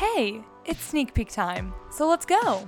Hey, it's sneak peek time, so let's go!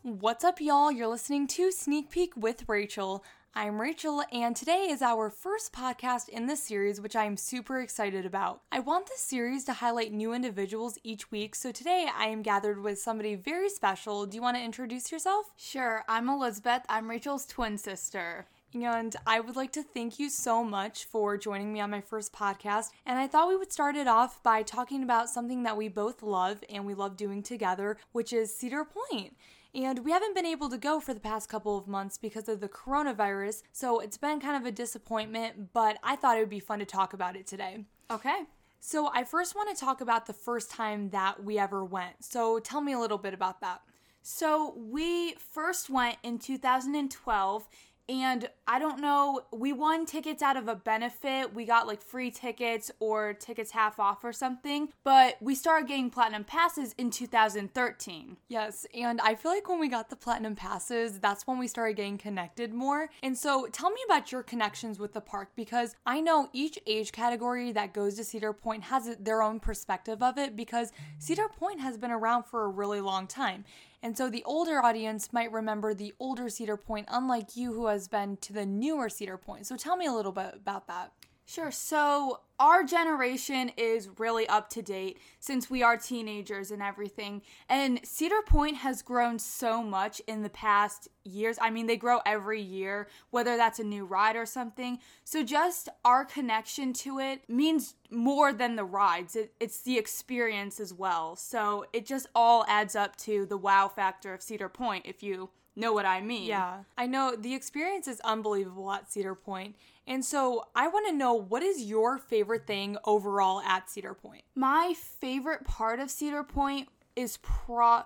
What's up, y'all? You're listening to Sneak Peek with Rachel. I'm Rachel, and today is our first podcast in this series, which I'm super excited about. I want this series to highlight new individuals each week, so today I am gathered with somebody very special. Do you want to introduce yourself? Sure, I'm Elizabeth. I'm Rachel's twin sister. And I would like to thank you so much for joining me on my first podcast. And I thought we would start it off by talking about something that we both love and we love doing together, which is Cedar Point. And we haven't been able to go for the past couple of months because of the coronavirus, so it's been kind of a disappointment, but I thought it would be fun to talk about it today. Okay. So, I first want to talk about the first time that we ever went. So, tell me a little bit about that. So, we first went in 2012 and I don't know, we won tickets out of a benefit. We got like free tickets or tickets half off or something, but we started getting platinum passes in 2013. Yes, and I feel like when we got the platinum passes, that's when we started getting connected more. And so tell me about your connections with the park because I know each age category that goes to Cedar Point has their own perspective of it because Cedar Point has been around for a really long time. And so the older audience might remember the older Cedar Point, unlike you who has been to the newer Cedar Point. So tell me a little bit about that. Sure. So, our generation is really up to date since we are teenagers and everything. And Cedar Point has grown so much in the past years. I mean, they grow every year, whether that's a new ride or something. So, just our connection to it means more than the rides, it, it's the experience as well. So, it just all adds up to the wow factor of Cedar Point if you know what I mean. Yeah. I know the experience is unbelievable at Cedar Point. And so I want to know what is your favorite thing overall at Cedar Point? My favorite part of Cedar Point is pro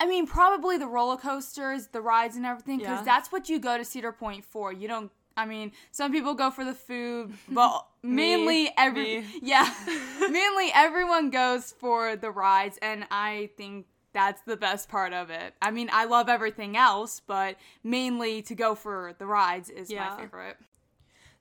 I mean probably the roller coasters, the rides and everything cuz Yeah. that's what you go to Cedar Point for. You don't I mean, some people go for the food, but mainly every Me. yeah, mainly everyone goes for the rides and I think that's the best part of it. I mean, I love everything else, but mainly to go for the rides is Yeah. my favorite.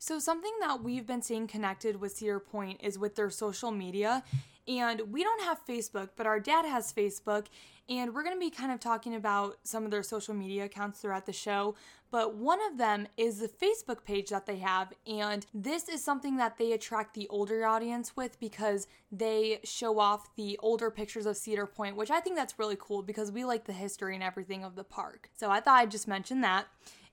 So, something that we've been seeing connected with Cedar Point is with their social media. And we don't have Facebook, but our dad has Facebook. And we're going to be kind of talking about some of their social media accounts throughout the show. But one of them is the Facebook page that they have. And this is something that they attract the older audience with because they show off the older pictures of Cedar Point, which I think that's really cool because we like the history and everything of the park. So I thought I'd just mention that.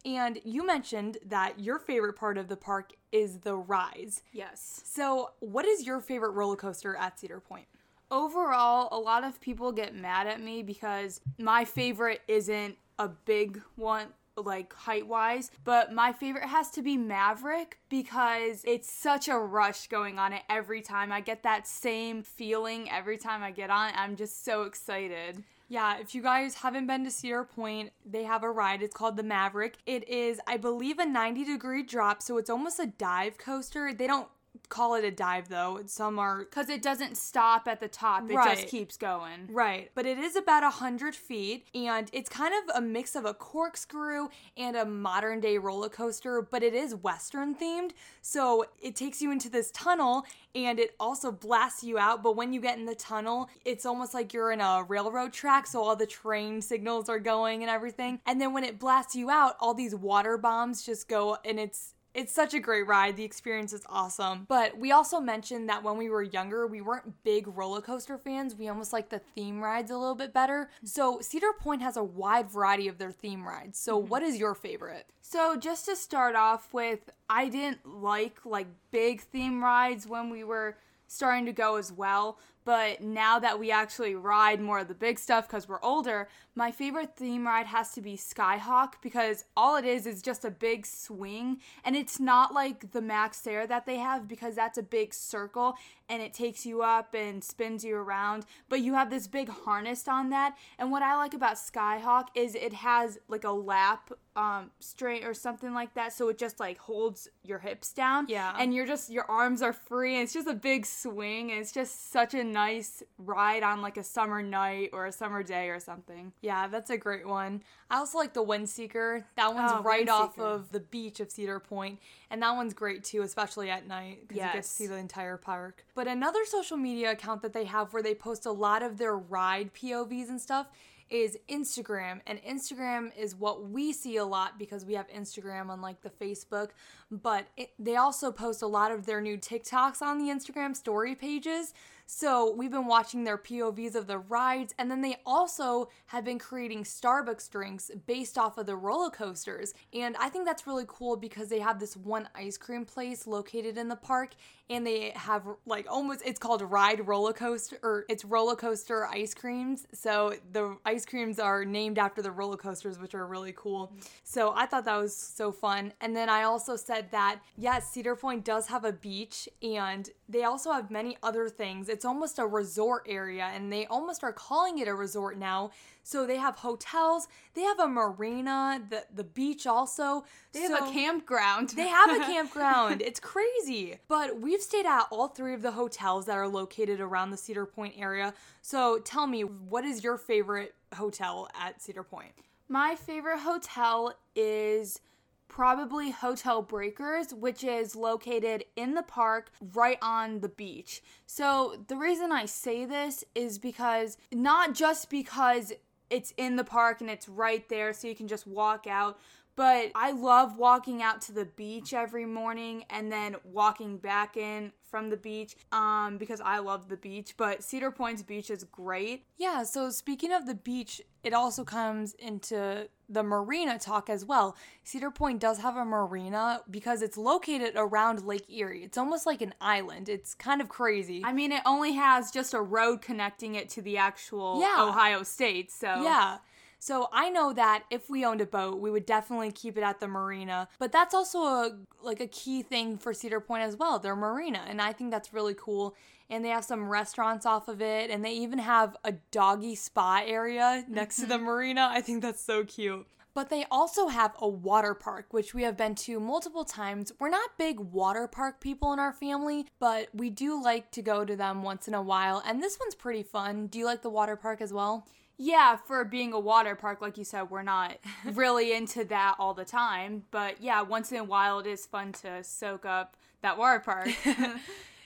And you mentioned that your favorite part of the park is the rides. Yes. So, what is your favorite roller coaster at Cedar Point? overall, a lot of people get mad at me because my favorite isn't a big one like height wise, but my favorite has to be Maverick because it's such a rush going on it every time. I get that same feeling every time I get on. it. I'm just so excited. Yeah, if you guys haven't been to Cedar Point, they have a ride. It's called the Maverick. It is, I believe, a 90 degree drop, so it's almost a dive coaster. They don't call it a dive though. Some are Because it doesn't stop at the top, it Right. just keeps going. Right, but it is about a hundred feet, and it's kind of a mix of a corkscrew and a modern day roller coaster, but it is Western themed. So it takes you into this tunnel, and it also blasts you out. But when you get in the tunnel, it's almost like you're in a railroad track, so all the train signals are going and everything. And then when it blasts you out, all these water bombs just go, and it's it's such a great ride. The experience is awesome. But we also mentioned that when we were younger, we weren't big roller coaster fans. We almost like the theme rides a little bit better. So Cedar Point has a wide variety of their theme rides. So mm-hmm. what is your favorite? So just to start off with, I didn't like like big theme rides when we were starting to go as well, but now that we actually ride more of the big stuff cuz we're older, my favorite theme ride has to be Skyhawk because all it is is just a big swing and it's not like the Max Air that they have because that's a big circle and it takes you up and spins you around, but you have this big harness on that. And what I like about Skyhawk is it has like a lap um string or something like that so it just like holds your hips down Yeah. and you're just your arms are free and it's just a big swing and it's just such a nice ride on like a summer night or a summer day or something. Yeah, that's a great one. I also like the Windseeker. That one's Oh, right off of the beach of Cedar Point, and that one's great too, especially at night because you get to see the entire park. But another social media account that they have where they post a lot of their ride POVs and stuff is Instagram, and Instagram is what we see a lot because we have Instagram unlike the Facebook. But it, they also post a lot of their new TikToks on the Instagram story pages. So we've been watching their POVs of the rides, and then they also have been creating Starbucks drinks based off of the roller coasters. And I think that's really cool because they have this one ice cream place located in the park, and they have like almost it's called Ride Roller Coaster, or it's roller coaster ice creams. So the ice creams are named after the roller coasters, which are really cool. So I thought that was so fun. And then I also said that yes, Cedar Point does have a beach, and they also have many other things. It's almost a resort area, and they almost are calling it a resort now. So they have hotels, they have a marina, the the beach also. They have a campground. they have a campground. It's crazy. But we've stayed at all three of the hotels that are located around the Cedar Point area. So tell me, what is your favorite hotel at Cedar Point? My favorite hotel is probably Hotel Breakers, which is located in the park right on the beach. So, the reason I say this is because not just because it's in the park and it's right there so you can just walk out, but I love walking out to the beach every morning and then walking back in from the beach um because I love the beach, but Cedar Point's beach is great. Yeah, so speaking of the beach, it also comes into the marina talk as well. Cedar Point does have a marina because it's located around Lake Erie. It's almost like an island. It's kind of crazy. I mean, it only has just a road connecting it to the actual Yeah. Ohio State. So Yeah. So I know that if we owned a boat, we would definitely keep it at the marina. But that's also a like a key thing for Cedar Point as well, their marina. And I think that's really cool. And they have some restaurants off of it, and they even have a doggy spa area next to the mm-hmm. marina. I think that's so cute. But they also have a water park, which we have been to multiple times. We're not big water park people in our family, but we do like to go to them once in a while. And this one's pretty fun. Do you like the water park as well? Yeah, for being a water park, like you said, we're not really into that all the time. But yeah, once in a while, it is fun to soak up that water park.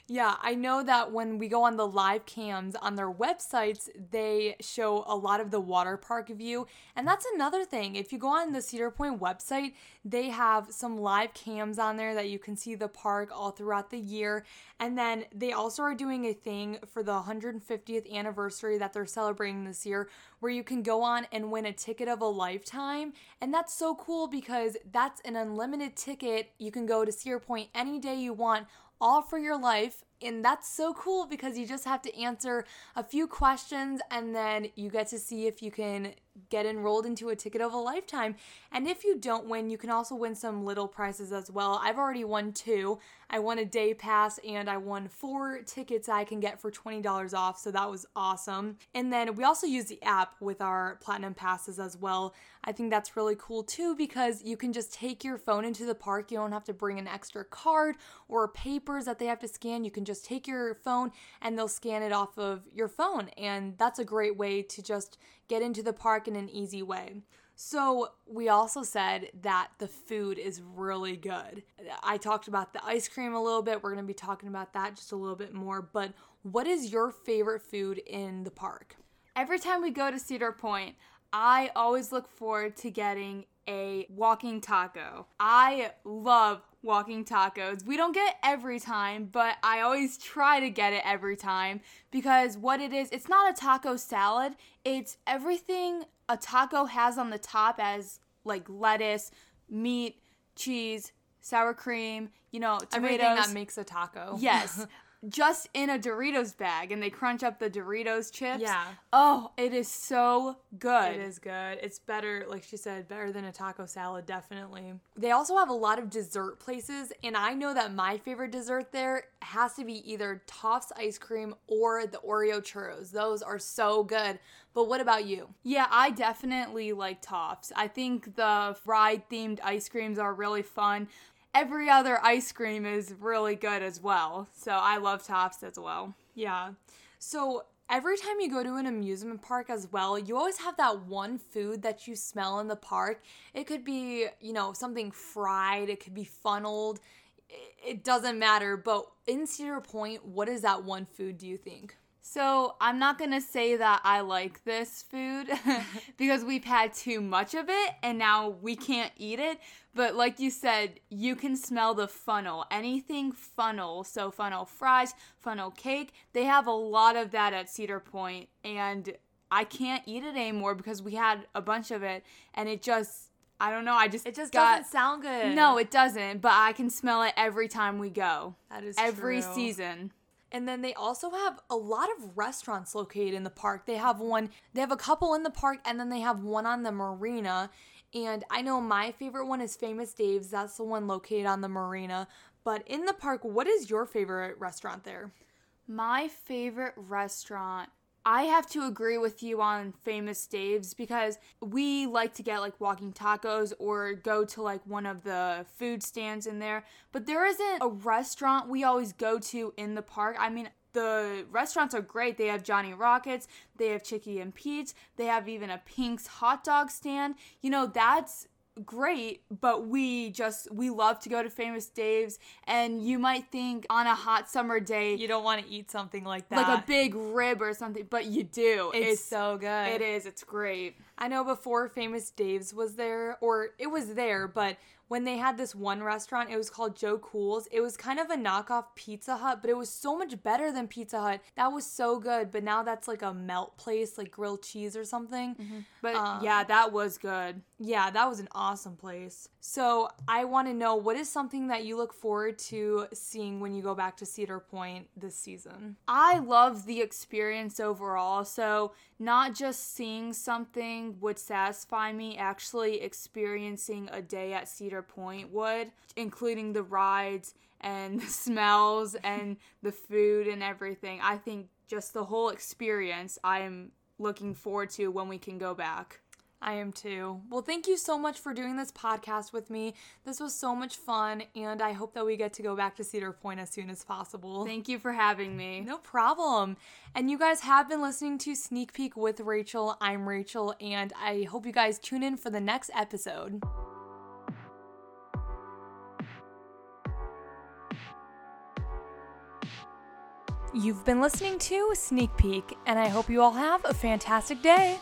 Yeah, I know that when we go on the live cams on their websites, they show a lot of the water park view. And that's another thing. If you go on the Cedar Point website, they have some live cams on there that you can see the park all throughout the year. And then they also are doing a thing for the 150th anniversary that they're celebrating this year where you can go on and win a ticket of a lifetime. And that's so cool because that's an unlimited ticket. You can go to Cedar Point any day you want all for your life. And that's so cool because you just have to answer a few questions and then you get to see if you can get enrolled into a ticket of a lifetime. And if you don't win, you can also win some little prizes as well. I've already won two. I won a day pass and I won four tickets I can get for $20 off. So that was awesome. And then we also use the app with our platinum passes as well. I think that's really cool too because you can just take your phone into the park. You don't have to bring an extra card or papers that they have to scan. You can just take your phone and they'll scan it off of your phone. And that's a great way to just get into the park in an easy way. So, we also said that the food is really good. I talked about the ice cream a little bit. We're going to be talking about that just a little bit more. But what is your favorite food in the park? Every time we go to Cedar Point, I always look forward to getting a walking taco. I love walking tacos. We don't get it every time, but I always try to get it every time because what it is, it's not a taco salad. It's everything a taco has on the top as like lettuce, meat, cheese, sour cream, you know, tomatoes. Everything that makes a taco. Yes. Just in a Doritos bag and they crunch up the Doritos chips. Yeah. Oh, it is so good. It is good. It's better, like she said, better than a taco salad, definitely. They also have a lot of dessert places, and I know that my favorite dessert there has to be either Toft's ice cream or the Oreo churros. Those are so good. But what about you? Yeah, I definitely like Toft's. I think the ride themed ice creams are really fun. Every other ice cream is really good as well. So I love Tops as well. Yeah. So every time you go to an amusement park as well, you always have that one food that you smell in the park. It could be, you know, something fried, it could be funneled. It doesn't matter, but in Cedar Point, what is that one food do you think? So I'm not gonna say that I like this food because we've had too much of it and now we can't eat it. But like you said, you can smell the funnel. Anything funnel, so funnel fries, funnel cake, they have a lot of that at Cedar Point, and I can't eat it anymore because we had a bunch of it and it just I don't know. I just it just got, doesn't sound good. No, it doesn't. But I can smell it every time we go. That is every true. season. And then they also have a lot of restaurants located in the park. They have one, they have a couple in the park, and then they have one on the marina. And I know my favorite one is Famous Dave's. That's the one located on the marina. But in the park, what is your favorite restaurant there? My favorite restaurant I have to agree with you on Famous Dave's because we like to get like walking tacos or go to like one of the food stands in there. But there isn't a restaurant we always go to in the park. I mean, the restaurants are great. They have Johnny Rockets, they have Chickie and Pete's, they have even a Pink's hot dog stand. You know, that's great, but we just we love to go to Famous Dave's and you might think on a hot summer day you don't want to eat something like that. Like a big rib or something, but you do. It's, it's so good. It is. It's great. I know before Famous Dave's was there or it was there, but when they had this one restaurant, it was called Joe Cool's. It was kind of a knockoff Pizza Hut, but it was so much better than Pizza Hut. That was so good, but now that's like a melt place, like grilled cheese or something. Mm-hmm. But um, yeah, that was good. Yeah, that was an awesome place. So I want to know what is something that you look forward to seeing when you go back to Cedar Point this season? I love the experience overall. So not just seeing something would satisfy me, actually experiencing a day at Cedar Point would, including the rides and the smells and the food and everything. I think just the whole experience I am looking forward to when we can go back. I am too. Well, thank you so much for doing this podcast with me. This was so much fun, and I hope that we get to go back to Cedar Point as soon as possible. Thank you for having me. No problem. And you guys have been listening to Sneak Peek with Rachel. I'm Rachel, and I hope you guys tune in for the next episode. You've been listening to Sneak Peek, and I hope you all have a fantastic day.